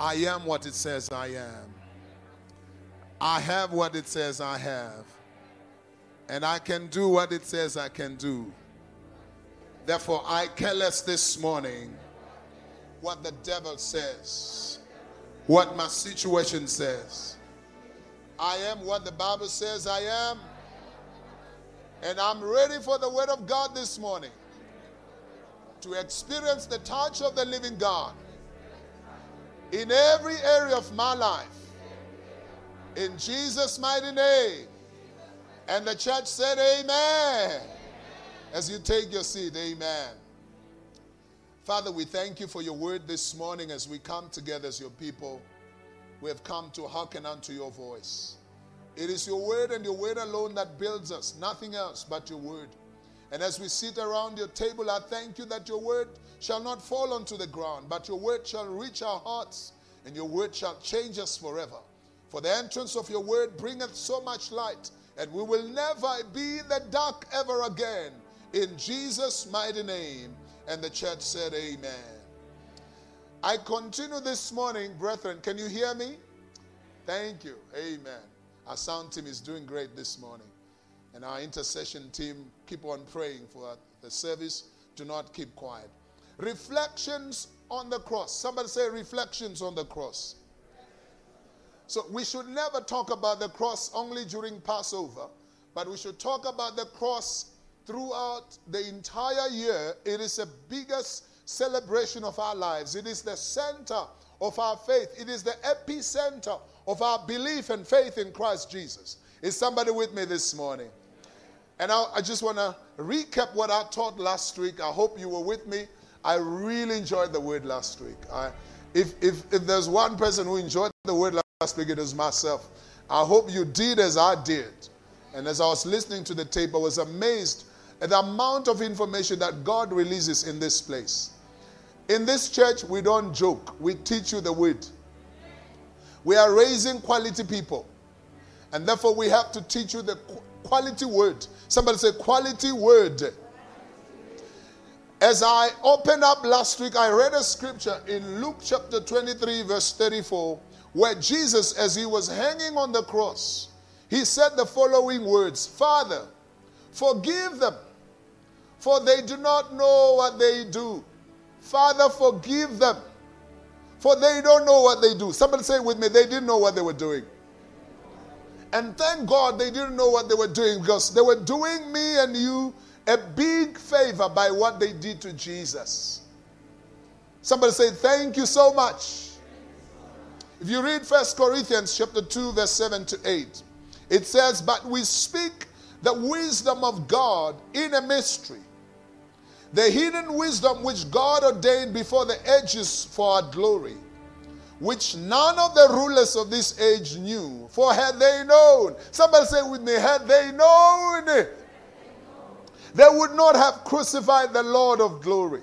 I am what it says I am. I have what it says I have. And I can do what it says I can do. Therefore, I care less this morning what the devil says, what my situation says. I am what the Bible says I am. And I'm ready for the word of God this morning to experience the touch of the living God in every area of my life. In Jesus' mighty name. And the church said, Amen. As you take your seat, Amen. Father, we thank you for your word this morning as we come together as your people. We have come to hearken unto your voice. It is your word and your word alone that builds us, nothing else but your word. And as we sit around your table, I thank you that your word shall not fall onto the ground, but your word shall reach our hearts, and your word shall change us forever. For the entrance of your word bringeth so much light, and we will never be in the dark ever again. In Jesus' mighty name. And the church said, Amen. I continue this morning, brethren. Can you hear me? Thank you. Amen. Our sound team is doing great this morning. And our intercession team, keep on praying for the service. Do not keep quiet. Reflections on the cross. Somebody say, Reflections on the cross. So we should never talk about the cross only during Passover, but we should talk about the cross throughout the entire year. It is the biggest celebration of our lives, it is the center of our faith, it is the epicenter of our belief and faith in Christ Jesus. Is somebody with me this morning? And I, I just want to recap what I taught last week. I hope you were with me. I really enjoyed the word last week. I, if, if, if there's one person who enjoyed the word last week, it is myself. I hope you did as I did. And as I was listening to the tape, I was amazed at the amount of information that God releases in this place. In this church, we don't joke, we teach you the word. We are raising quality people. And therefore, we have to teach you the quality word. Somebody say, quality word. As I opened up last week, I read a scripture in Luke chapter 23, verse 34, where Jesus, as he was hanging on the cross, he said the following words Father, forgive them, for they do not know what they do. Father, forgive them, for they don't know what they do. Somebody say with me, they didn't know what they were doing. And thank God they didn't know what they were doing because they were doing me and you a big favor by what they did to Jesus. Somebody say, Thank you so much. If you read First Corinthians chapter 2, verse 7 to 8, it says, But we speak the wisdom of God in a mystery, the hidden wisdom which God ordained before the ages for our glory which none of the rulers of this age knew. For had they known, somebody say with me, had they known, they would not have crucified the Lord of glory.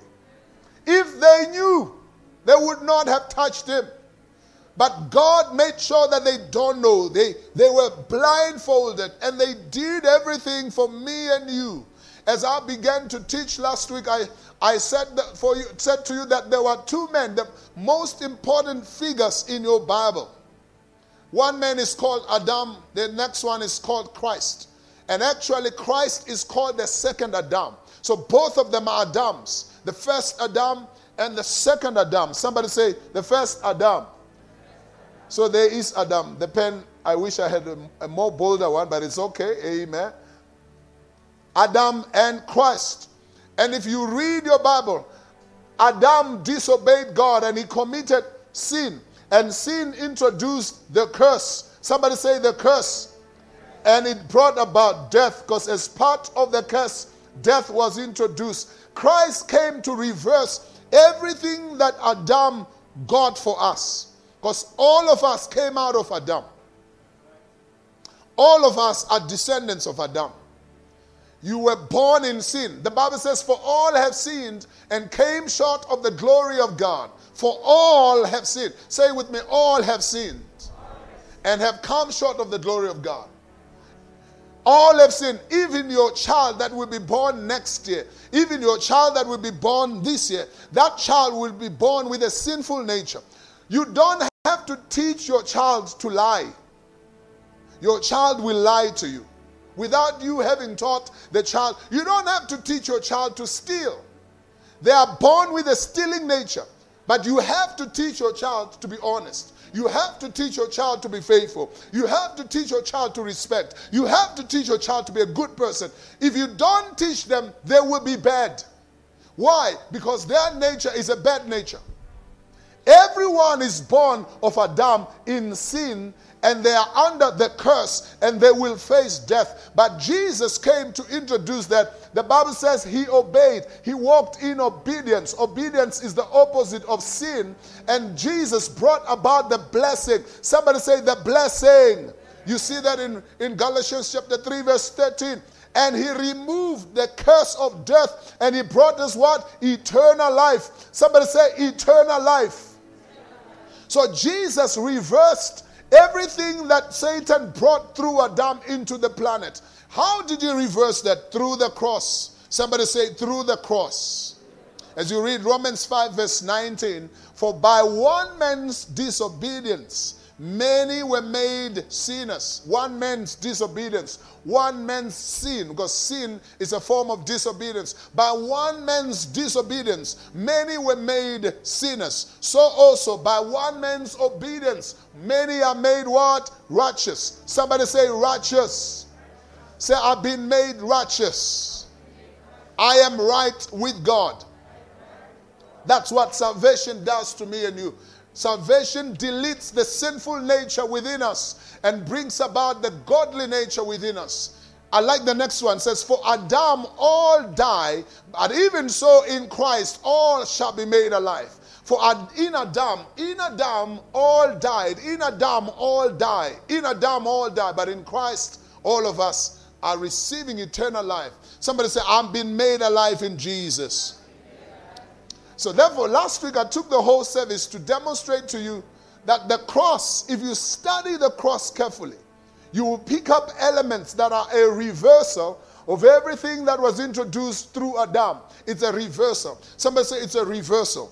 If they knew, they would not have touched him. But God made sure that they don't know. They, they were blindfolded and they did everything for me and you. As I began to teach last week, I, I said for you said to you that there were two men, the most important figures in your Bible. One man is called Adam, the next one is called Christ. And actually, Christ is called the second Adam. So both of them are Adams. The first Adam and the second Adam. Somebody say, the first Adam. So there is Adam. The pen, I wish I had a, a more bolder one, but it's okay. Amen. Adam and Christ. And if you read your Bible, Adam disobeyed God and he committed sin. And sin introduced the curse. Somebody say the curse. And it brought about death because, as part of the curse, death was introduced. Christ came to reverse everything that Adam got for us. Because all of us came out of Adam. All of us are descendants of Adam. You were born in sin. The Bible says, For all have sinned and came short of the glory of God. For all have sinned. Say with me, all have sinned and have come short of the glory of God. All have sinned. Even your child that will be born next year, even your child that will be born this year, that child will be born with a sinful nature. You don't have to teach your child to lie. Your child will lie to you. Without you having taught the child, you don't have to teach your child to steal. They are born with a stealing nature. But you have to teach your child to be honest. You have to teach your child to be faithful. You have to teach your child to respect. You have to teach your child to be a good person. If you don't teach them, they will be bad. Why? Because their nature is a bad nature. Everyone is born of Adam in sin and they are under the curse and they will face death. But Jesus came to introduce that. The Bible says he obeyed, he walked in obedience. Obedience is the opposite of sin, and Jesus brought about the blessing. Somebody say, the blessing. You see that in, in Galatians chapter 3, verse 13 and he removed the curse of death and he brought us what? Eternal life. Somebody say eternal life. So Jesus reversed Everything that Satan brought through Adam into the planet. How did he reverse that? Through the cross. Somebody say, through the cross. As you read Romans 5, verse 19, for by one man's disobedience, Many were made sinners. One man's disobedience, one man's sin, because sin is a form of disobedience. By one man's disobedience, many were made sinners. So also by one man's obedience, many are made what? Righteous. Somebody say righteous. Say, I've been made righteous. I am right with God. That's what salvation does to me and you. Salvation deletes the sinful nature within us and brings about the godly nature within us. I like the next one. It says, For Adam all die, but even so in Christ all shall be made alive. For in Adam, in Adam all died, in Adam all die, in Adam all die, but in Christ all of us are receiving eternal life. Somebody say, I'm being made alive in Jesus. So, therefore, last week I took the whole service to demonstrate to you that the cross, if you study the cross carefully, you will pick up elements that are a reversal of everything that was introduced through Adam. It's a reversal. Somebody say it's a reversal.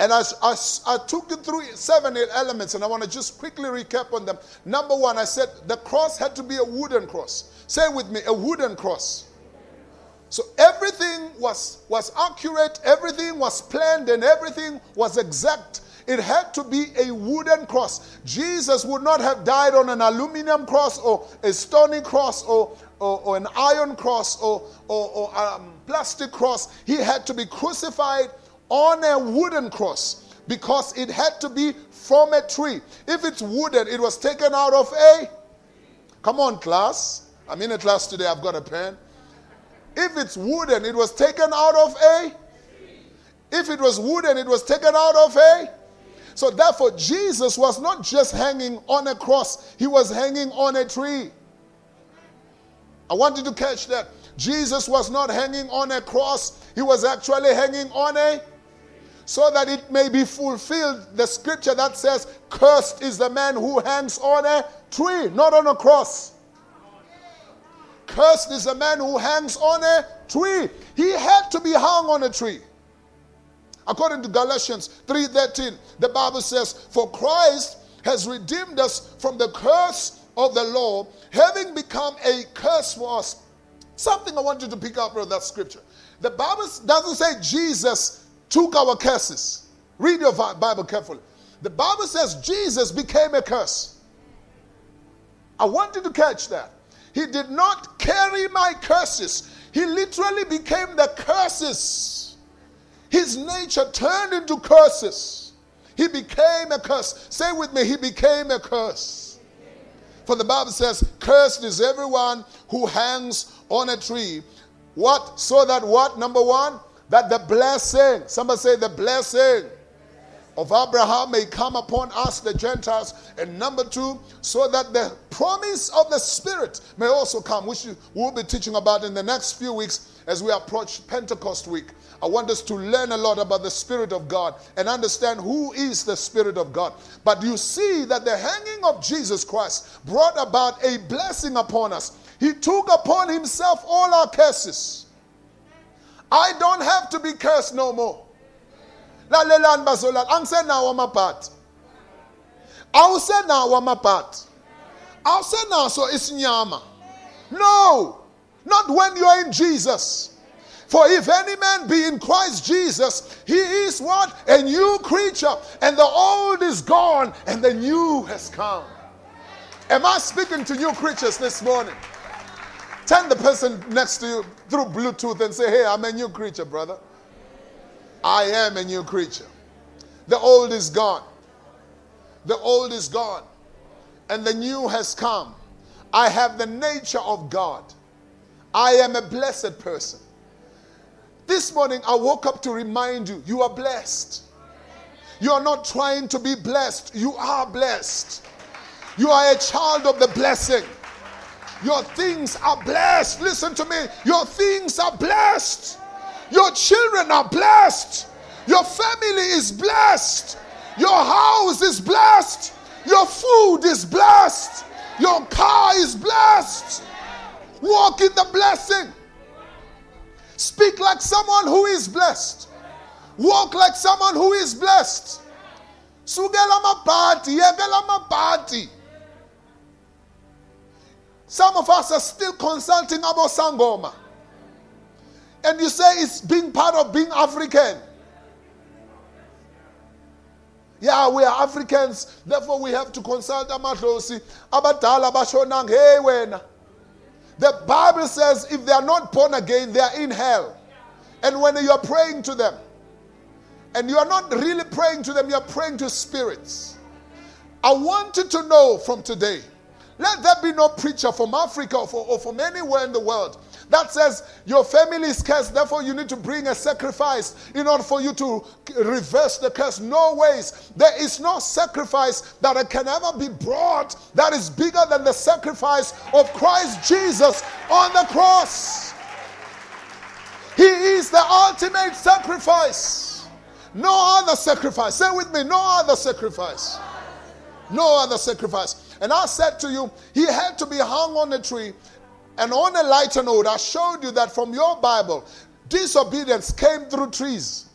And I, I, I took you through seven elements, and I want to just quickly recap on them. Number one, I said the cross had to be a wooden cross. Say with me, a wooden cross. So everything was, was accurate, everything was planned, and everything was exact. It had to be a wooden cross. Jesus would not have died on an aluminum cross or a stony cross or, or, or an iron cross or, or, or um, plastic cross. He had to be crucified on a wooden cross because it had to be from a tree. If it's wooden, it was taken out of a. Come on, class. I'm in a class today, I've got a pen. If it's wooden, it was taken out of a. If it was wooden, it was taken out of a. So therefore, Jesus was not just hanging on a cross, he was hanging on a tree. I want you to catch that. Jesus was not hanging on a cross, he was actually hanging on a so that it may be fulfilled the scripture that says, Cursed is the man who hangs on a tree, not on a cross. Cursed is the man who hangs on a tree. He had to be hung on a tree. According to Galatians 3:13, the Bible says, "For Christ has redeemed us from the curse of the law, having become a curse for us." Something I want you to pick up from that scripture. The Bible doesn't say Jesus took our curses. Read your Bible carefully. The Bible says Jesus became a curse. I want you to catch that. He did not carry my curses. He literally became the curses. His nature turned into curses. He became a curse. Say with me, he became a curse. For the Bible says, Cursed is everyone who hangs on a tree. What? So that what? Number one, that the blessing, somebody say the blessing of Abraham may come upon us, the Gentiles. And number two, so that the promise of the Spirit may also come, which we'll be teaching about in the next few weeks. as we approach Pentecost week. I want us to learn a lot about the Spirit of God and understand who is the Spirit of God. But you see that the hanging of Jesus Christ brought about a blessing upon us. He took upon himself all our curses. I don't have to be cursed no more. Lalelani bazolala angisenawo amabhati awusenawo amabhati awusenaso isinyama no. Not when you're in jesus. For if any man be in christ jesus he is what? A new creature. And the old is gone and the new has come. Am i speaking to new creatures this morning? Turn the person next to you through Bluetooth and say, Hey, I'm a new creature, brother. I am a new creature. The old is gone. The old is gone. And the new has come. I have the nature of God. I am a blessed person. This morning, I woke up to remind you you are blessed. You are not trying to be blessed, you are blessed. You are a child of the blessing. Your things are blessed. Listen to me. Your things are blessed. Your children are blessed. Your family is blessed. Your house is blessed. Your food is blessed. Your car is blessed. Walk in the blessing. Speak like someone who is blessed. Walk like someone who is blessed. Sugela mabhati, yekela mabhati. Some of us are still consulting about Sangoma. And you say it's being part of being African. Yeah, we are Africans, therefore we have to consult amadlosi. Hey. The Bible says if they are not born again, they are in hell. And when you are praying to them, and you are not really praying to them, you are praying to spirits. I want you to know from today let there be no preacher from Africa or from anywhere in the world that says your family is cursed, therefore you need to bring a sacrifice in order for you to reverse the curse. No ways. There is no sacrifice that can ever be brought that is bigger than the sacrifice of Christ Jesus on the cross. He is the ultimate sacrifice. No other sacrifice. Say with me, no other sacrifice. No other sacrifice. And I said to you, he had to be hung on a tree. And on a lighter note, I showed you that from your Bible, disobedience came through trees.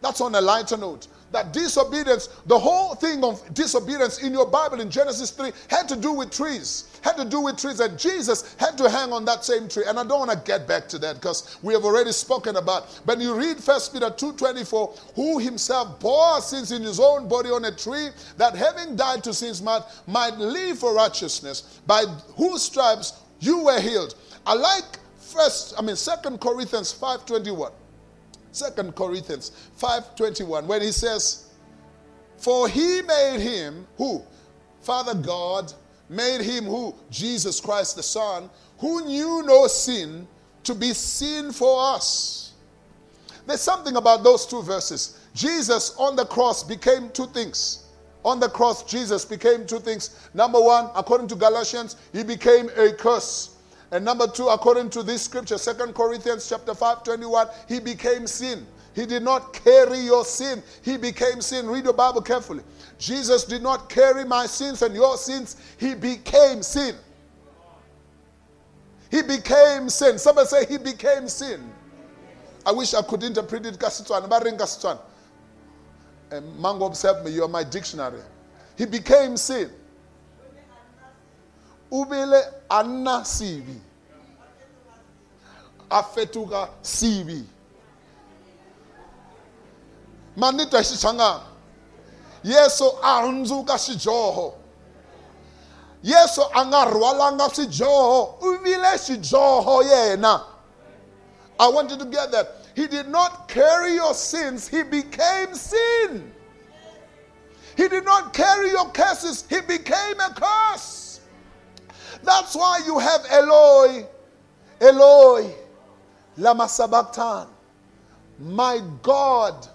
That's on a lighter note that disobedience, the whole thing of disobedience in your Bible in Genesis 3 had to do with trees. Had to do with trees, and Jesus had to hang on that same tree. And I don't want to get back to that because we have already spoken about. But you read First Peter 2:24, who himself bore sins in his own body on a tree, that having died to sins might, might live for righteousness, by whose stripes you were healed. I like first, I mean, Second Corinthians 5:21. Second Corinthians 5:21 when he says for he made him who Father God made him who Jesus Christ the Son who knew no sin to be sin for us. There's something about those two verses. Jesus on the cross became two things. On the cross, Jesus became two things. Number one, according to Galatians, he became a curse and number two, according to this scripture, Second Corinthians chapter 5, 21, he became sin. He did not carry your sin. He became sin. Read your Bible carefully. Jesus did not carry my sins and your sins. He became sin. He became sin. Somebody say he became sin. I wish I could interpret it kasitswana. Baring kasitswana. Mango observe me. You are my dictionary. He became sin ubile anna sibi afetuka sibi manito xichangana yesu a hundzuka xidyoho yesu a nga rhwalanga xidyoho yena i want you to get that he did not carry your sins he became sin he did not carry your curses he became a curse that's why you have Eloi, Eloi, lama sabachthani. My God,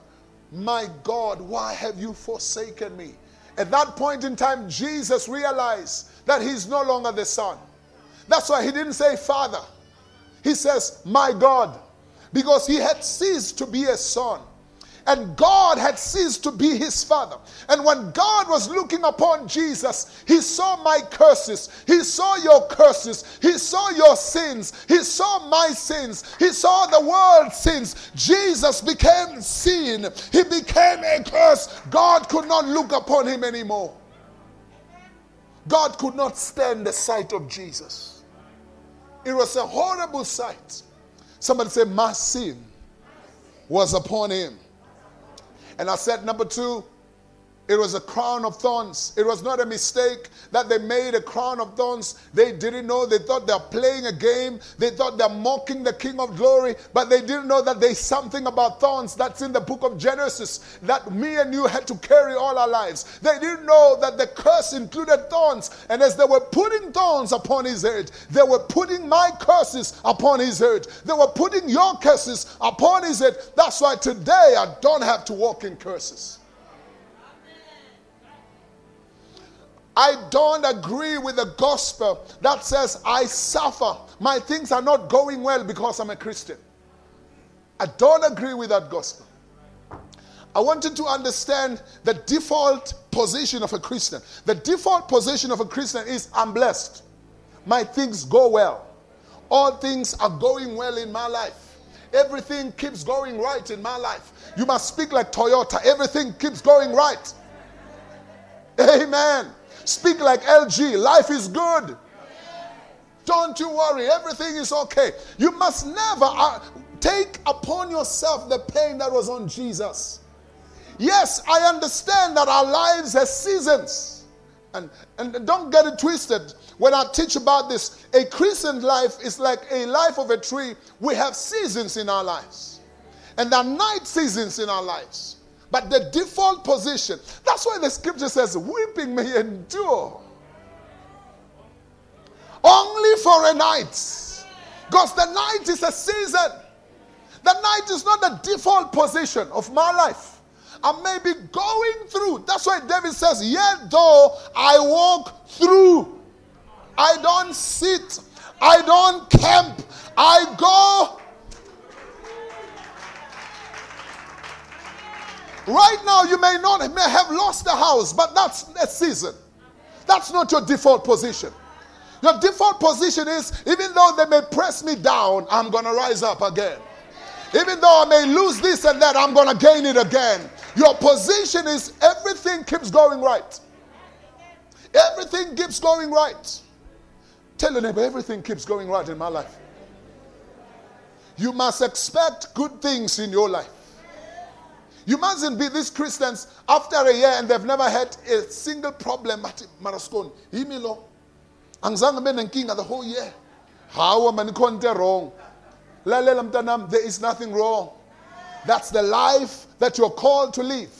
my God, why have you forsaken me? At that point in time, Jesus realized that he's no longer the son. That's why he didn't say father. He says, My God, because he had ceased to be a son and God had ceased to be his father. And when God was looking upon Jesus, he saw my curses, he saw your curses, he saw your sins, he saw my sins, he saw the world's sins. Jesus became sin, he became a curse. God could not look upon him anymore. God could not stand the sight of Jesus. It was a horrible sight. Somebody said, My sin was upon him. And I said, number two, it was a crown of thorns. It was not a mistake that they made a crown of thorns. They didn't know. They thought they're playing a game. They thought they're mocking the King of Glory, but they didn't know that there's something about thorns that's in the book of Genesis that me and you had to carry all our lives. They didn't know that the curse included thorns. And as they were putting thorns upon his head, they were putting my curses upon his head. They were putting your curses upon his head. That's why today I don't have to walk in curses. I don't agree with the gospel that says I suffer. My things are not going well because I'm a Christian. I don't agree with that gospel. I want you to understand the default position of a Christian. The default position of a Christian is I'm blessed. My things go well. All things are going well in my life. Everything keeps going right in my life. You must speak like Toyota. Everything keeps going right. Amen. Speak like LG. Life is good. Don't you worry. Everything is okay. You must never uh, take upon yourself the pain that was on Jesus. Yes, I understand that our lives have seasons. And, and don't get it twisted. When I teach about this, a Christian life is like a life of a tree. We have seasons in our lives. And there are night seasons in our lives. But the default position, that's why the scripture says, weeping may endure. Only for a night. Because the night is a season. The night is not the default position of my life. I may be going through. That's why David says, Yet though I walk through, I don't sit, I don't camp, I go Right now, you may not may have lost the house, but that's a season. That's not your default position. Your default position is even though they may press me down, I'm going to rise up again. Even though I may lose this and that, I'm going to gain it again. Your position is everything keeps going right. Everything keeps going right. Tell your neighbor, everything keeps going right in my life. You must expect good things in your life. You mustn't be these Christians after a year and they've never had a single problem at Maraskon. Himilo. Angzange benenkinga the whole year. How am I wrong? There is nothing wrong. That's the life that you're called to live.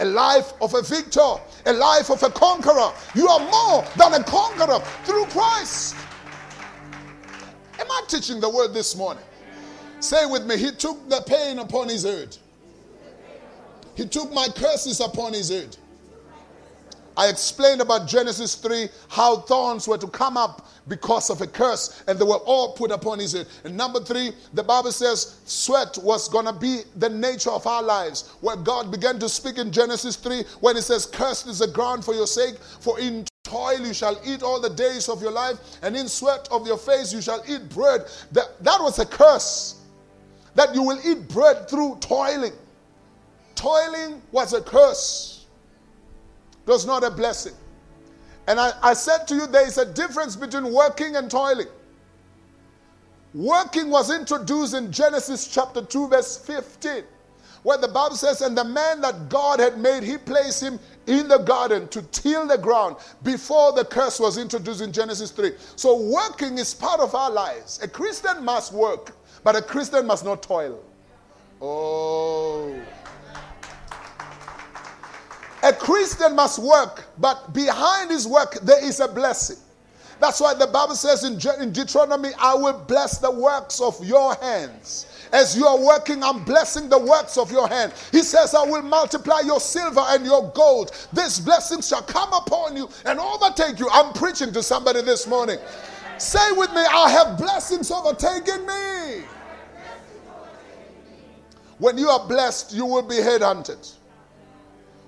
A life of a victor, a life of a conqueror. You are more than a conqueror through Christ. Am I teaching the word this morning? Say with me, He took the pain upon His head. He took my curses upon his head. I explained about Genesis 3 how thorns were to come up because of a curse and they were all put upon his head. And number three, the Bible says sweat was going to be the nature of our lives. Where God began to speak in Genesis 3 when he says, Cursed is the ground for your sake, for in toil you shall eat all the days of your life, and in sweat of your face you shall eat bread. That, that was a curse. That you will eat bread through toiling. Toiling was a curse, it was not a blessing. And I, I said to you, there is a difference between working and toiling. Working was introduced in Genesis chapter 2, verse 15, where the Bible says, And the man that God had made, he placed him in the garden to till the ground before the curse was introduced in Genesis 3. So, working is part of our lives. A Christian must work, but a Christian must not toil. Oh. A Christian must work, but behind his work, there is a blessing. That's why the Bible says in, in Deuteronomy, I will bless the works of your hands. As you are working, I'm blessing the works of your hand. He says, I will multiply your silver and your gold. This blessing shall come upon you and overtake you. I'm preaching to somebody this morning. Say with me, I have blessings overtaking me. When you are blessed, you will be headhunted.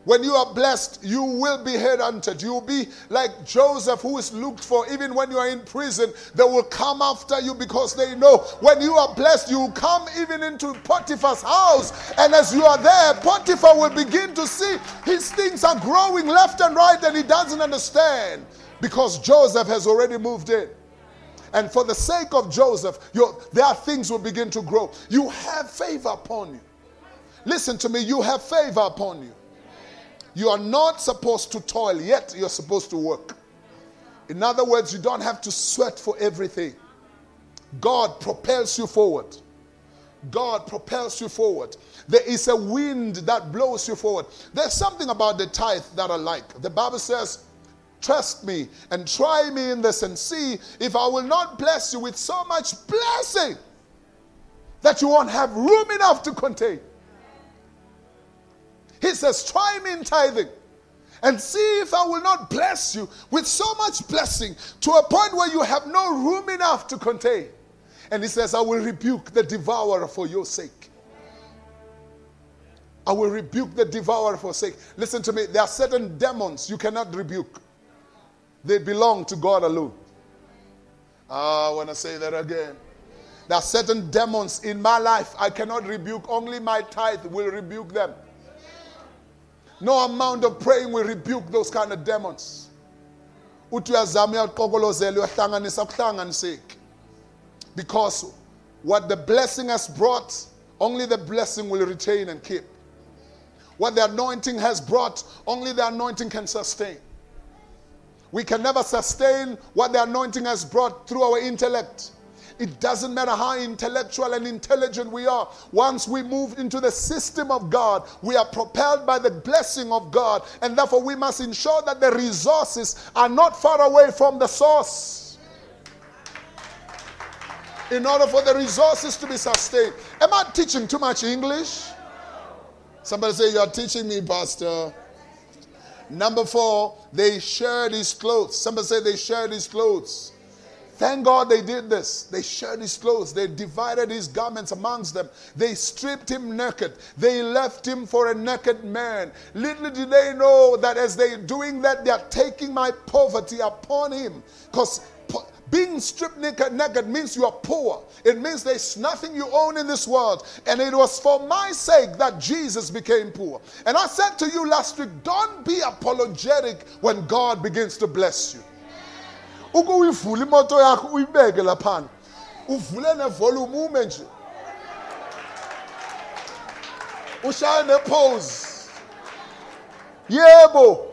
When you are blessed, you will be headhunted. You will be like Joseph, who is looked for. Even when you are in prison, they will come after you because they know when you are blessed, you will come even into Potiphar's house. And as you are there, Potiphar will begin to see his things are growing left and right, and he doesn't understand because Joseph has already moved in. And for the sake of Joseph, your, their things will begin to grow. You have favor upon you. Listen to me, you have favor upon you. You are not supposed to toil, yet you're supposed to work. In other words, you don't have to sweat for everything. God propels you forward. God propels you forward. There is a wind that blows you forward. There's something about the tithe that I like. The Bible says, Trust me and try me in this and see if I will not bless you with so much blessing that you won't have room enough to contain. He says, Try me in tithing and see if I will not bless you with so much blessing to a point where you have no room enough to contain. And he says, I will rebuke the devourer for your sake. I will rebuke the devourer for sake. Listen to me, there are certain demons you cannot rebuke. They belong to God alone. Ah, I want to say that again. There are certain demons in my life I cannot rebuke. Only my tithe will rebuke them. No amount of praying will rebuke those kind of demons. Because what the blessing has brought, only the blessing will retain and keep. What the anointing has brought, only the anointing can sustain. We can never sustain what the anointing has brought through our intellect. It doesn't matter how intellectual and intelligent we are. Once we move into the system of God, we are propelled by the blessing of God. And therefore, we must ensure that the resources are not far away from the source. In order for the resources to be sustained. Am I teaching too much English? Somebody say, You are teaching me, Pastor. Number four, they shared his clothes. Somebody say they shared his clothes. Thank God they did this. They shared his clothes. They divided his garments amongst them. They stripped him naked. They left him for a naked man. Little did they know that as they're doing that, they're taking my poverty upon him. Because being stripped naked, naked means you are poor. It means there's nothing you own in this world. And it was for my sake that Jesus became poor. And I said to you last week, don't be apologetic when God begins to bless you. Uke uyivule imoto yakho uyibeke laphana. Uvule nevolume ume nje. Ushaye nepose. Yebo.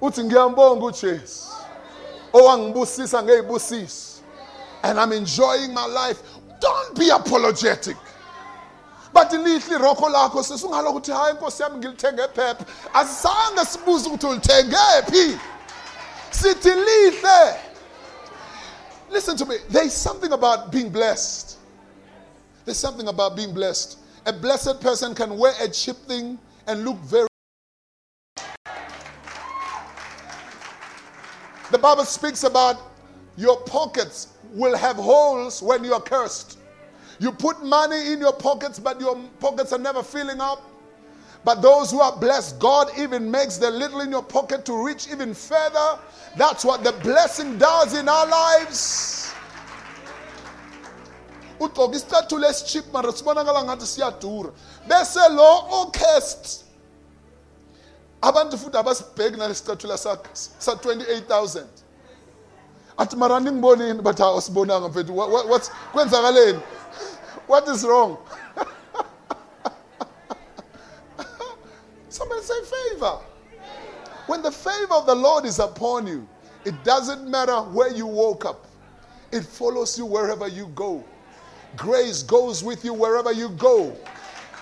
Uthi ngiyambonga uJesu owangibusisa ngeyibusisi and i'm enjoying my life. Don't be apologetic. But lihle irokho lakho sesungalo ukuthi hayi inkosi yami ngilithenge ephepha asizange sibuze ukuthi ulithenge phi. Listen to me there's something about being blessed there's something about being blessed a blessed person can wear a cheap thing and look very The Bible speaks about your pockets will have holes when you are cursed. You put money in your pockets, but your pockets are never filling up. But those who are blessed, God even makes the little in your pocket to reach even further. That's what the blessing does in our lives. ugqoka isicathulo esiship mara sibonakala ngathi siyadura bese lo ocast oh, abantu futhi abasibheki nalesicathulo sa-28,000 athi mara ningibonini bathi awusibonanga mfethu. Kwenzakaleni? What is wrong favor. When the favor of the lord is upon you it doesn't matter where you woke up. It follows you wherever you go. Grace goes with you wherever you go.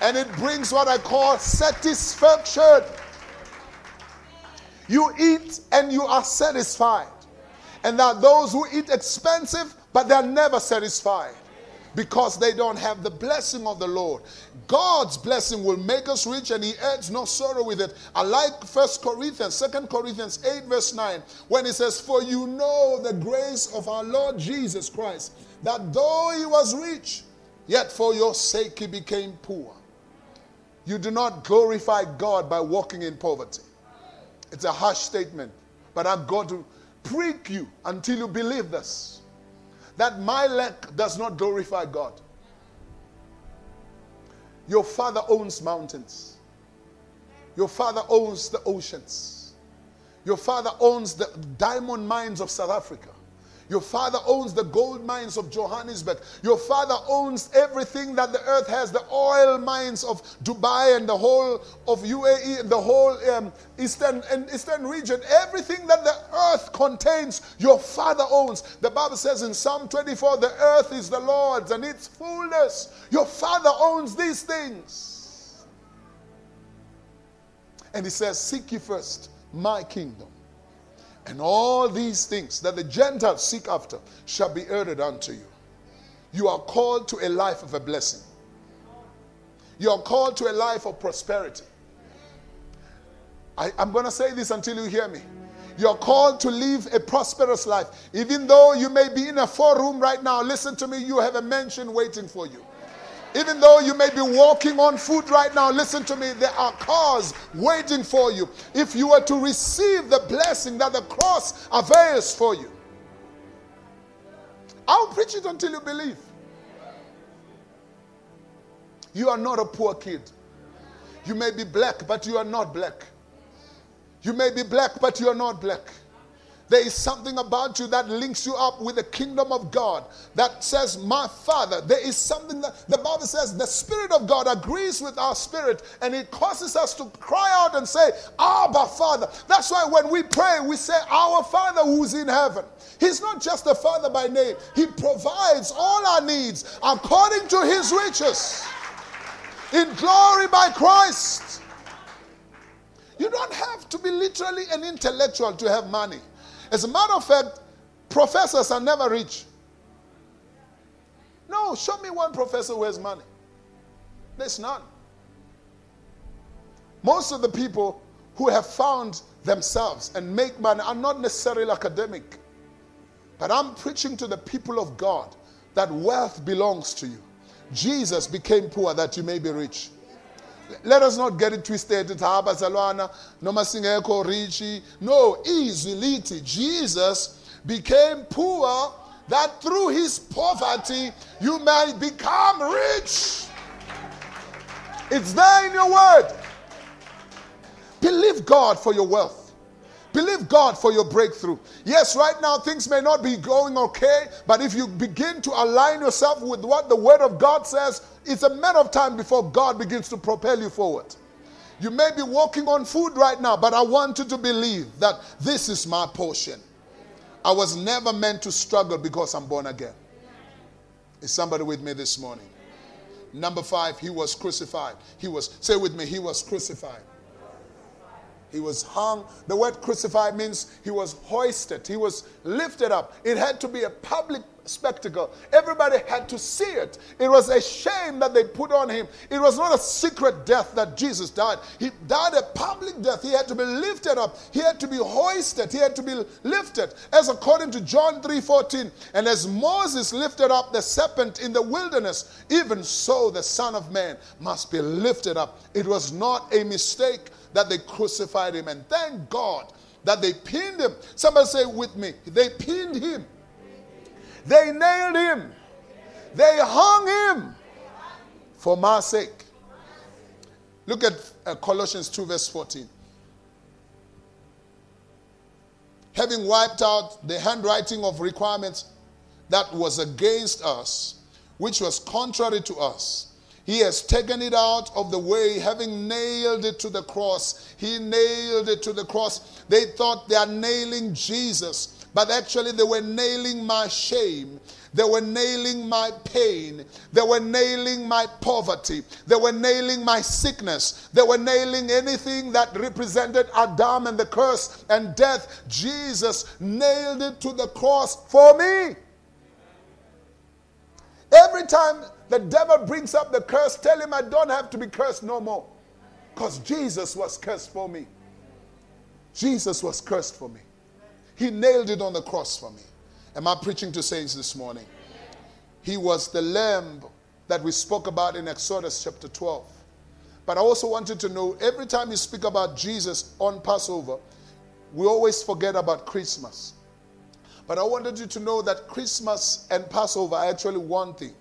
And it brings what i call satisfaction. You eat and you are satisfied. And there are those who eat expensive, but they're never satisfied. Because they don't have the blessing of the Lord. God's blessing will make us rich and he adds no sorrow with it. I like First Corinthians, Second Corinthians 8, verse 9, when he says, For you know the grace of our Lord Jesus Christ, that though he was rich, yet for your sake he became poor. You do not glorify God by walking in poverty. It's a harsh statement, but I've got to prick you until you believe this that my lack does not glorify God. Your father owns mountains. Your father owns the oceans. Your father owns the diamond mines of South Africa. Your father owns the gold mines of Johannesburg. Your father owns everything that the earth has the oil mines of Dubai and the whole of UAE, and the whole um, eastern and eastern region. Everything that the earth contains, your father owns. The Bible says in Psalm 24 the earth is the Lord's and its fullness. Your father owns these things. And he says, Seek ye first my kingdom and all these things that the Gentiles seek after shall be added unto you. You are called to a life of a blessing. You are called to a life of prosperity. I, am going to say this until you hear me. You're called to live a prosperous life. Even though you may be in a four room right now, listen to me, you have a mansion waiting for you. Even though you may be walking on foot right now, listen to me, there are cars waiting for you. If you were to receive the blessing that the cross avails for you, I'll preach it until you believe. You are not a poor kid. You may be black, but you are not black. You may be black, but you are not black. There is something about you that links you up with the kingdom of God that says, My Father. There is something that the Bible says the Spirit of God agrees with our spirit and it causes us to cry out and say, Abba, Father. That's why when we pray, we say, Our Father who's in heaven. He's not just a Father by name, He provides all our needs according to His riches in glory by Christ. You don't have to be literally an intellectual to have money. As a matter of fact, professors are never rich. No, show me one professor who has money. There's none. Most of the people who have found themselves and make money are not necessarily academic. But I'm preaching to the people of God that wealth belongs to you. Jesus became poor that you may be rich. Let us not get it twisted. No, easily. Jesus became poor that through his poverty you may become rich. It's there in your word. Believe God for your wealth. Believe God for your breakthrough. Yes, right now things may not be going okay, but if you begin to align yourself with what the Word of God says, it's a matter of time before God begins to propel you forward. You may be walking on food right now, but I want you to believe that this is my portion. I was never meant to struggle because I'm born again. Is somebody with me this morning? Number five, he was crucified. He was, say with me, he was crucified. He was hung. The word crucified means he was hoisted, he was lifted up. It had to be a public spectacle. Everybody had to see it. It was a shame that they put on him. It was not a secret death that Jesus died. He died a public death. He had to be lifted up. He had to be hoisted. He had to be lifted. As according to John 3:14, and as Moses lifted up the serpent in the wilderness, even so the Son of Man must be lifted up. It was not a mistake that they crucified him. And thank God that they pinned him. Somebody say with me, they pinned him. They nailed him. They hung him for my sake. Look at uh, Colossians 2, verse 14. Having wiped out the handwriting of requirements that was against us, which was contrary to us, he has taken it out of the way, having nailed it to the cross. He nailed it to the cross. They thought they are nailing Jesus, but actually they were nailing my shame. They were nailing my pain. They were nailing my poverty. They were nailing my sickness. They were nailing anything that represented Adam and the curse and death. Jesus nailed it to the cross for me. Every time the devil brings up the curse, tell him I don't have to be cursed no more. Because Jesus was cursed for me. Jesus was cursed for me. He nailed it on the cross for me. Am I preaching to saints this morning? He was the lamb that we spoke about in Exodus chapter 12. But I also wanted to know every time you speak about Jesus on Passover, we always forget about Christmas. But I wanted you to know that Christmas and Passover are actually one thing.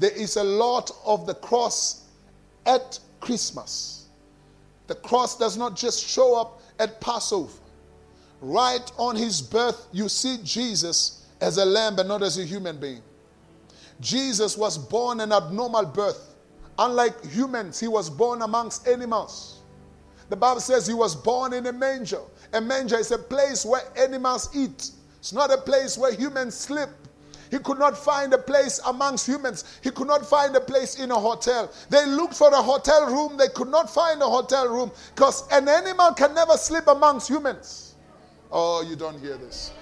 There is a lot of the cross at Christmas. The cross does not just show up at Passover. Right on his birth, you see Jesus as a lamb and not as a human being. Jesus was born an abnormal birth. Unlike humans, he was born amongst animals. The Bible says he was born in a manger. A manger is a place where animals eat, it's not a place where humans sleep. He could not find a place amongst humans. He could not find a place in a hotel. They looked for a hotel room. They could not find a hotel room because an animal can never sleep amongst humans. Oh, you don't hear this.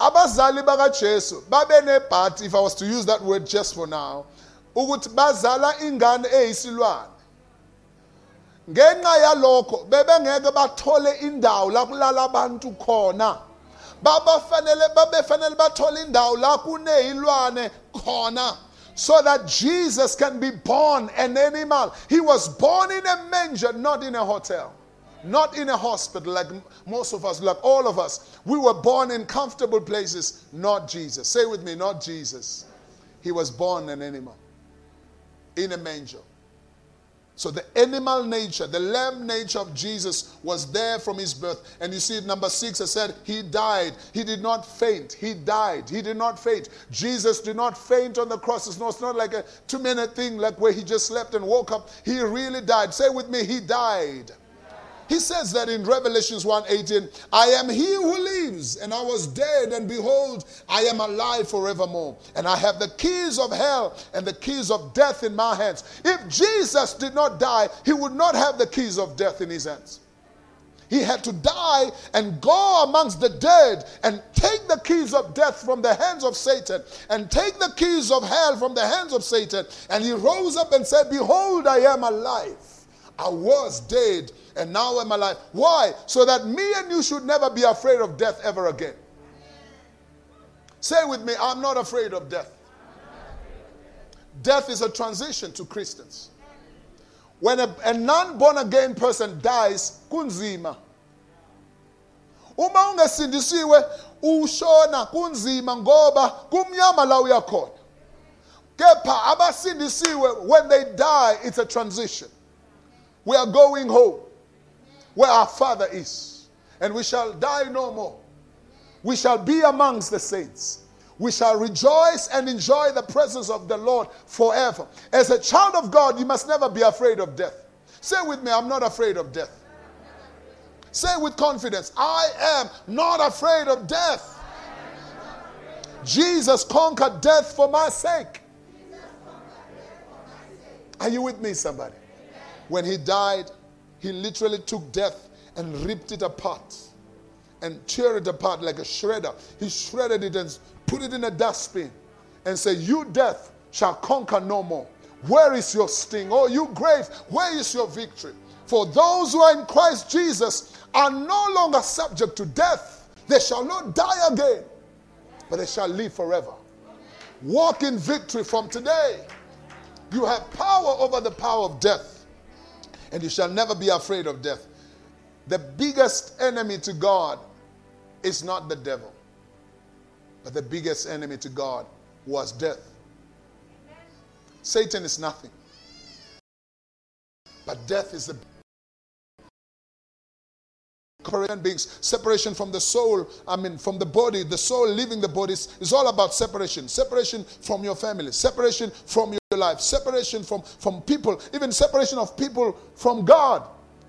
abazali bakajesu babe nebhati if i was to use that word just for now ukuthi bazala ingane eyisilwane ngenxa yalokho bebengeke bathole indawo la kulala abantu khona babafanele babefanele bathole indawo la kuneyilwane khona so that Jesus can be born an animal. He was born in a manger, not in a hotel, not in a hospital like most of us, like all of us. We were born in comfortable places, not Jesus. Say with me, not Jesus. He was born an animal in a manger. So the animal nature, the lamb nature of Jesus was there from his birth. And you see, number six, I said, he died. He did not faint. He died. He did not faint. Jesus did not faint on the cross. It's not, it's not like a two minute thing, like where he just slept and woke up. He really died. Say with me, he died. He says that in Revelations 1:18, I am he who lives, and I was dead, and behold, I am alive forevermore. And I have the keys of hell and the keys of death in my hands. If Jesus did not die, he would not have the keys of death in his hands. He had to die and go amongst the dead and take the keys of death from the hands of Satan and take the keys of hell from the hands of Satan. And he rose up and said, Behold, I am alive. I was dead and now I'm alive. Why? So that me and you should never be afraid of death ever again. Say with me, I'm not afraid of death. Death is a transition to Christians. When a, a non born again person dies, kunzima. Uma ungesindisiwe ushona kunzima ngoba kumnyama la uyakhona. Kepha abasindisiwe when they die it's a transition. We are going home where our Father is, and we shall die no more. We shall be amongst the saints. We shall rejoice and enjoy the presence of the Lord forever. As a child of God, you must never be afraid of death. Say with me, I'm not afraid of death. Say with confidence, I am not afraid of death. Jesus conquered death for my sake. Are you with me, somebody? When he died, he literally took death and ripped it apart and tear it apart like a shredder. He shredded it and put it in a dustbin and said, You death shall conquer no more. Where is your sting? Oh, you grave, where is your victory? For those who are in Christ Jesus are no longer subject to death. They shall not die again, but they shall live forever. Walk in victory from today. You have power over the power of death, and you shall never be afraid of death. The biggest enemy to God is not the devil, but the biggest enemy to God was death. Satan is nothing, but death is the separation beings separation from the soul i mean from the body the soul leaving the body is, is all about separation separation from your family separation from your life separation from from people even separation of people from god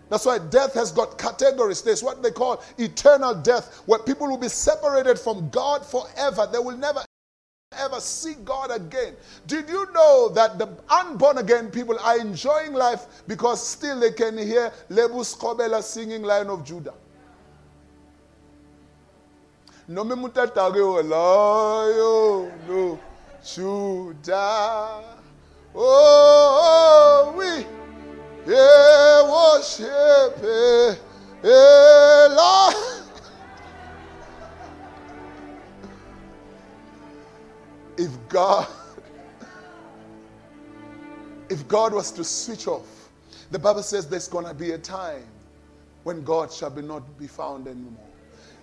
that's why death has got categories there's what they call eternal death where people will be separated from god forever they will never ever see God again. Did you know that the unborn again people are enjoying life because still they can hear Lebo Sekgobela singing Lion of Judah? Noma emutata-ke walayo no juda. Oh we yeah worship eh, eh, if god if god was to switch off the bible says there's going to be a time when god shall be not be found anymore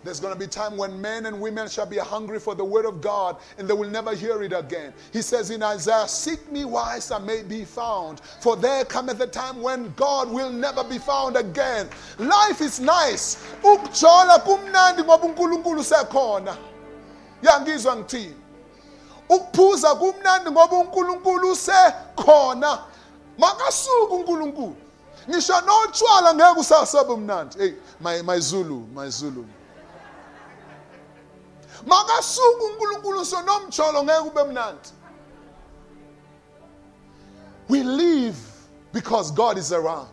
there's going to be time when men and women shall be hungry for the word of God and they will never hear it again. He says in Isaiah, Seek me whilst I may be found, for there cometh a time when God will never be found again. Life is nice. Ukujola kumnandi ngoba uNkulunkulu sekhona. Yangizwa ngithini? Ukuphuza kumnandi ngoba uNkulunkulu usekhona. Makasuku uNkulunkulu. Ngisho notshwala ngeke usasebe mnandi. Hey, my my Zulu, my Zulu. Unkulunkulu ngeke ube mnandi we live because god is around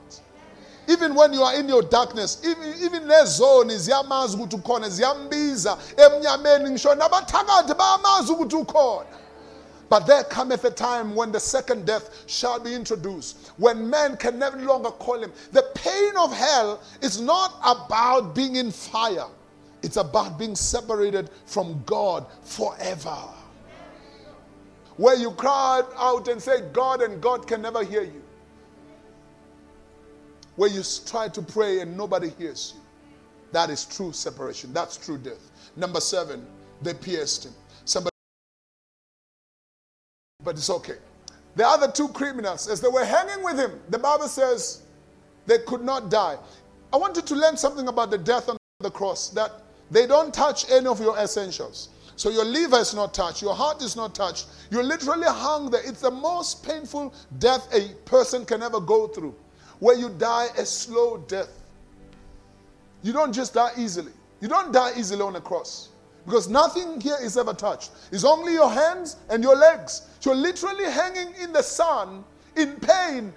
even when you are in your darkness even, nezoni ziyamazi ukuthi ukhona ziyambiza emnyameni ngisho nabathakathi bayamazi ukuthi ukhona But there cometh a time when the second death shall be introduced, when men can no longer call him. The pain of hell is not about being in fire. It's about being separated from God forever. Where you cry out and say, God, and God can never hear you. Where you try to pray and nobody hears you. That is true separation. That's true death. Number seven, they pierced him. Somebody, but it's okay. The other two criminals, as they were hanging with him, the Bible says they could not die. I want you to learn something about the death on the cross that they don't touch any of your essentials. So your liver is not touched, your heart is not touched. You're literally hung there. It's the most painful death a person can ever go through, where you die a slow death. You don't just die easily. You don't die easily on a cross because nothing here is ever touched. It's only your hands and your legs. You're literally hanging in the sun in pain,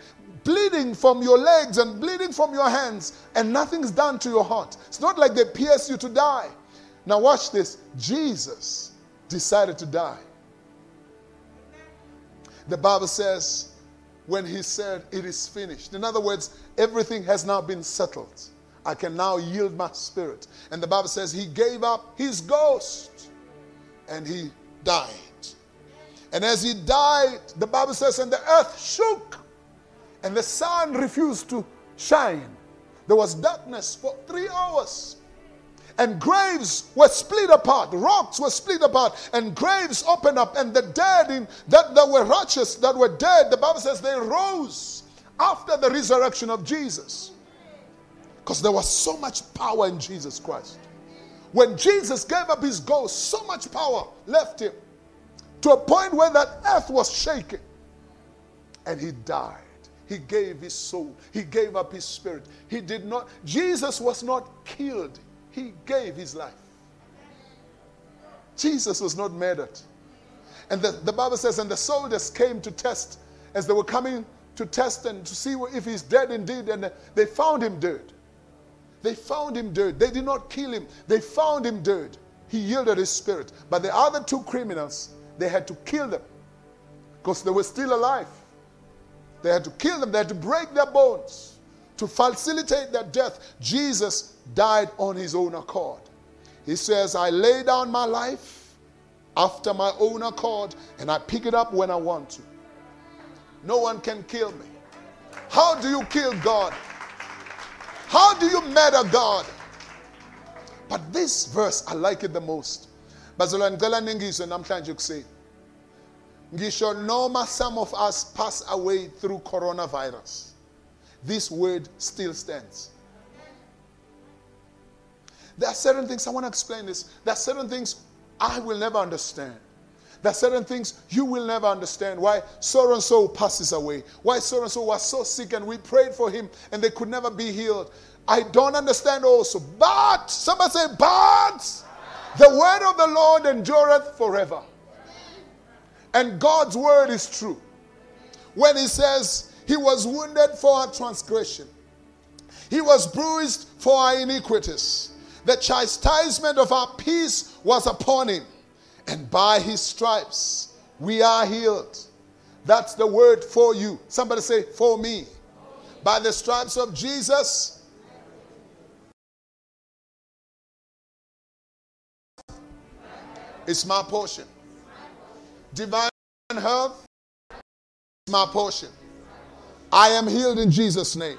bleeding from your legs and bleeding from your hands, and nothing's done to your heart. It's not like they pierce you to die. Now, watch this Jesus decided to die. The Bible says, when he said, It is finished. In other words, everything has now been settled. I can now yield my spirit. And the Bible says, He gave up his ghost and he died. And as he died, the Bible says, and the earth shook and the sun refused to shine. There was darkness for three hours. And graves were split apart, rocks were split apart, and graves opened up, and the dead in, that, that were righteous, that were dead, the Bible says they rose after the resurrection of Jesus. Because there was so much power in Jesus Christ. When Jesus gave up his ghost, so much power left him to a point where that earth was shaking. And he died. He gave his soul. He gave up his spirit. He did not, Jesus was not killed. He gave his life. Jesus was not murdered. And the, the Bible says, and the soldiers came to test as they were coming to test and to see if he's dead indeed. And they found him dead. They found him dead. They did not kill him, they found him dead. He yielded his spirit. But the other two criminals, they had to kill them because they were still alive. They had to kill them, they had to break their bones to facilitate their death. Jesus died on his own accord. He says, I lay down my life after my own accord and I pick it up when I want to. No one can kill me. How do you kill God? How do you murder God? But this verse, I like it the most. Bazalwane ngicela ningizwe namhlanje Ngisho noma some of us pass away through coronavirus. This word still stands. There are certain things I want to explain this. There are certain things I will never understand. There are certain things you will never understand. Why so and so passes away. Why so and so was so sick and we prayed for him and they could never be healed. I don't understand also. But, somebody say, but the word of the Lord endureth forever. And God's word is true. When he says, He was wounded for our transgression, He was bruised for our iniquities. The chastisement of our peace was upon him, and by his stripes we are healed. That's the word for you. Somebody say, for me. By the stripes of Jesus, it's my portion. Divine health, is my portion. I am healed in Jesus' name.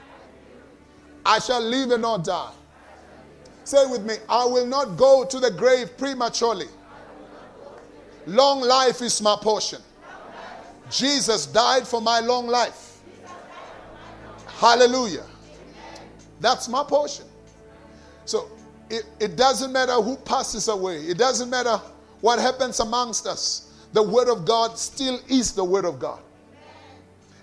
I shall live and not die. Say with me, I will not go to the grave prematurely. Long life is my portion. Jesus died for my long life. Hallelujah. That's my portion. So it, it doesn't matter who passes away, it doesn't matter what happens amongst us. The Word of God still is the Word of God.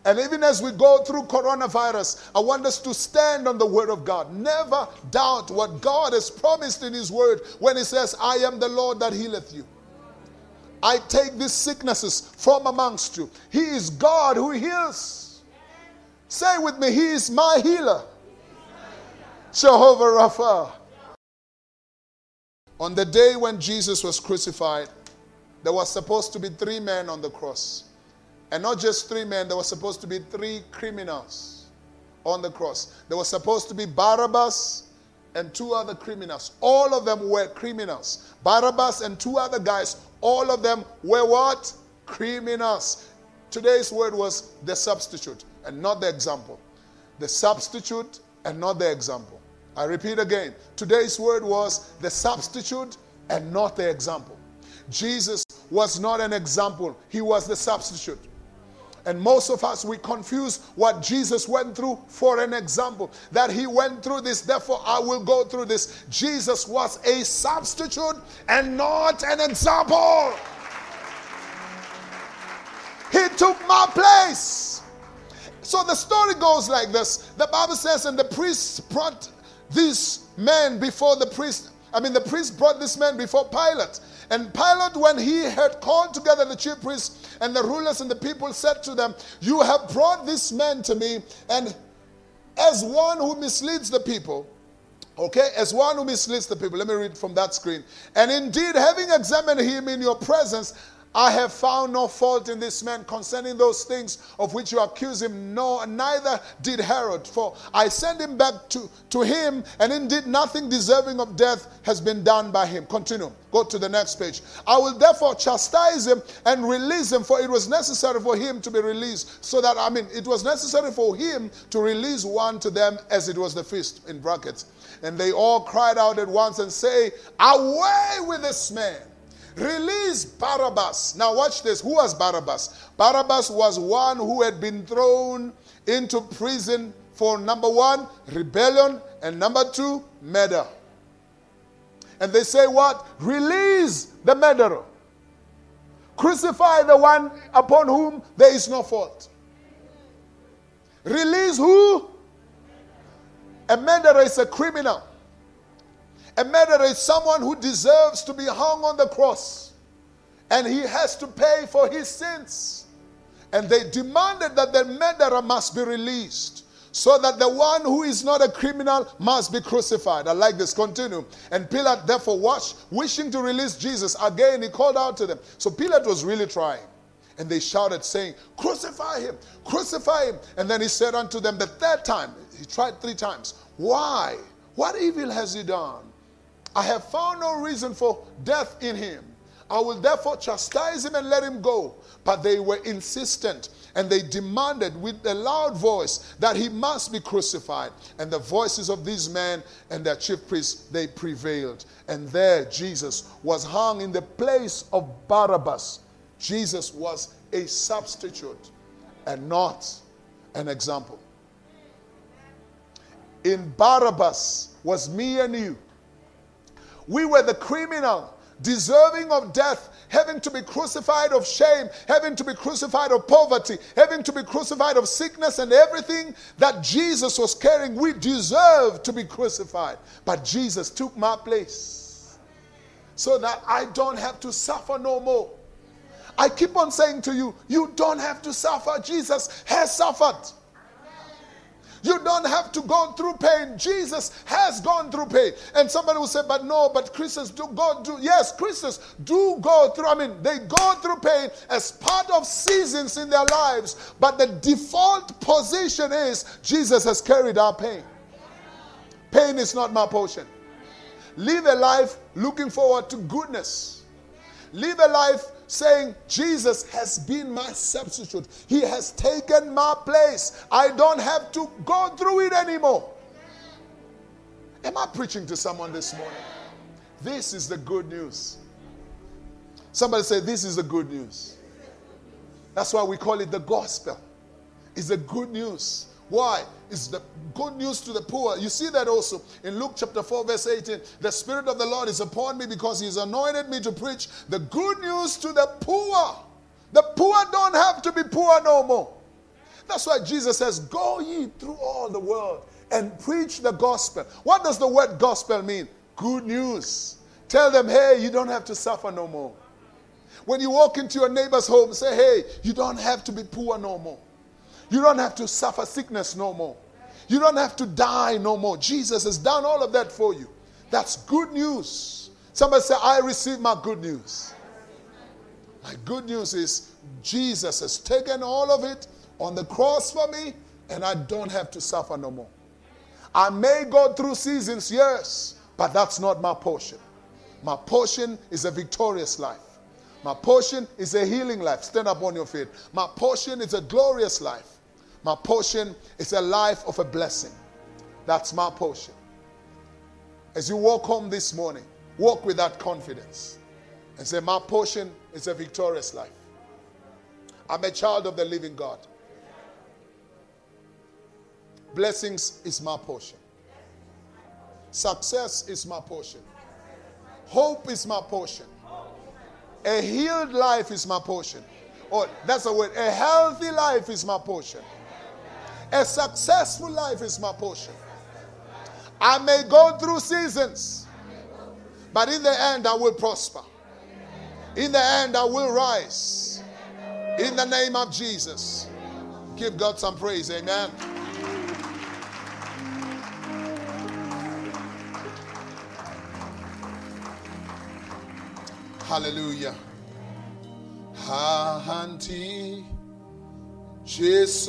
And even as we go through coronavirus, I want us to stand on the word of God. Never doubt what God has promised in his word when he says, I am the Lord that healeth you. I take these sicknesses from amongst you. He is God who heals. Say with me, He is my healer. Jehovah Rapha. On the day when Jesus was crucified, there was supposed to be three men on the cross. And not just three men, there were supposed to be three criminals on the cross. There was supposed to be Barabbas and two other criminals. All of them were criminals. Barabbas and two other guys, all of them were what? Criminals. Today's word was the substitute and not the example. The substitute and not the example. I repeat again. Today's word was the substitute and not the example. Jesus was not an example, he was the substitute. And most of us, we confuse what Jesus went through for an example. That he went through this, therefore I will go through this. Jesus was a substitute and not an example. He took my place. So the story goes like this the Bible says, and the priest brought this man before the priest. I mean, the priest brought this man before Pilate. And Pilate, when he had called together the chief priests and the rulers and the people, said to them, You have brought this man to me, and as one who misleads the people, Okay, as one who misleads the people. Let me read from that screen. And indeed, having examined him in your presence, I have found no fault in this man concerning those things of which you accuse him. No, neither did Herod. For I sent him back to, to him, and indeed nothing deserving of death has been done by him. Continue. Go to the next page. I will therefore chastise him and release him, for it was necessary for him to be released. So that, I mean, it was necessary for him to release one to them as it was the feast, in brackets. And they all cried out at once and say, Away with this man! Release Barabbas. Now, watch this. Who was Barabbas? Barabbas was one who had been thrown into prison for number one, rebellion, and number two, murder. And they say, What? Release the murderer. Crucify the one upon whom there is no fault. Release who? A murderer is a criminal. A murderer is someone who deserves to be hung on the cross. And he has to pay for his sins. And they demanded that the murderer must be released so that the one who is not a criminal must be crucified. I like this. Continue. And Pilate therefore watched, wishing to release Jesus. Again, he called out to them. So Pilate was really trying. And they shouted, saying, Crucify him, crucify him. And then he said unto them the third time, he tried three times, Why? What evil has he done? I have found no reason for death in him. I will therefore chastise him and let him go. But they were insistent and they demanded with a loud voice that he must be crucified. And the voices of these men and their chief priests, they prevailed. And there Jesus was hung in the place of Barabbas. Jesus was a substitute and not an example. In Barabbas was me and you. We were the criminal, deserving of death, having to be crucified of shame, having to be crucified of poverty, having to be crucified of sickness and everything that Jesus was carrying. We deserve to be crucified. But Jesus took my place so that I don't have to suffer no more. I keep on saying to you, you don't have to suffer. Jesus has suffered. You don't have to go through pain. Jesus has gone through pain. And somebody will say, but no, but Christians do go through. Yes, Christians do go through. I mean, they go through pain as part of seasons in their lives. But the default position is Jesus has carried our pain. Pain is not my portion. Live a life looking forward to goodness. Live a life saying, Jesus has been my substitute. He has taken my place. I don't have to go through it anymore. Am I preaching to someone this morning? This is the good news. Somebody say, This is the good news. That's why we call it the gospel. It's the good news. Why? It's the good news to the poor. You see that also in Luke chapter 4, verse 18. The Spirit of the Lord is upon me because He's anointed me to preach the good news to the poor. The poor don't have to be poor no more. That's why Jesus says, Go ye through all the world and preach the gospel. What does the word gospel mean? Good news. Tell them, hey, you don't have to suffer no more. When you walk into your neighbor's home, say, hey, you don't have to be poor no more. You don't have to suffer sickness no more. You don't have to die no more. Jesus has done all of that for you. That's good news. Somebody say, I receive my good news. My good news is Jesus has taken all of it on the cross for me, and I don't have to suffer no more. I may go through seasons, yes, but that's not my portion. My portion is a victorious life. My portion is a healing life. Stand up on your feet. My portion is a glorious life. My portion is a life of a blessing. That's my portion. As you walk home this morning, walk with that confidence and say, My portion is a victorious life. I'm a child of the living God. Blessings is my portion. Success is my portion. Hope is my portion. A healed life is my portion. Or oh, that's a word. A healthy life is my portion. A successful life is my portion. I may go through seasons, but in the end, I will prosper. In the end, I will rise. In the name of Jesus. Give God some praise. Amen. Hallelujah. Ha hanti Jesus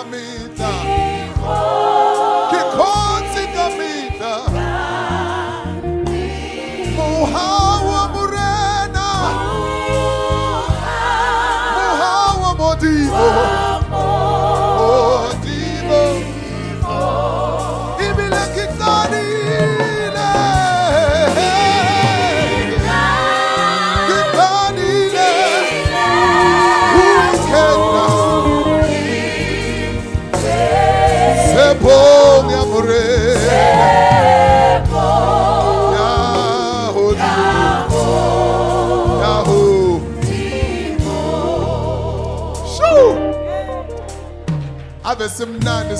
Kikotsi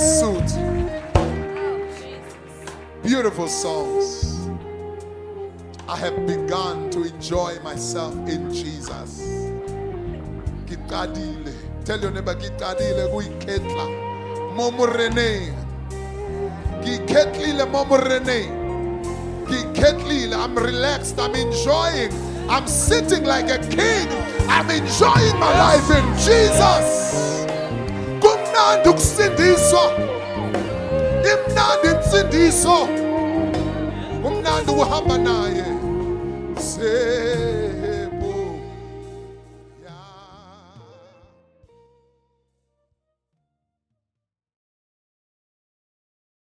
suit. Oh, Beautiful songs. I have begun to enjoy myself in Jesus. Tell your neighbor kitadile kuyikhetla. Momorene. Ngikhetlile momorene. Ngikhetlile. I'm relaxed. I'm enjoying. I'm sitting like a king. I'm enjoying my life in Jesus. Kumnandi ukusindiswa. Imnandi insindiso. Kumnandi uhamba naye.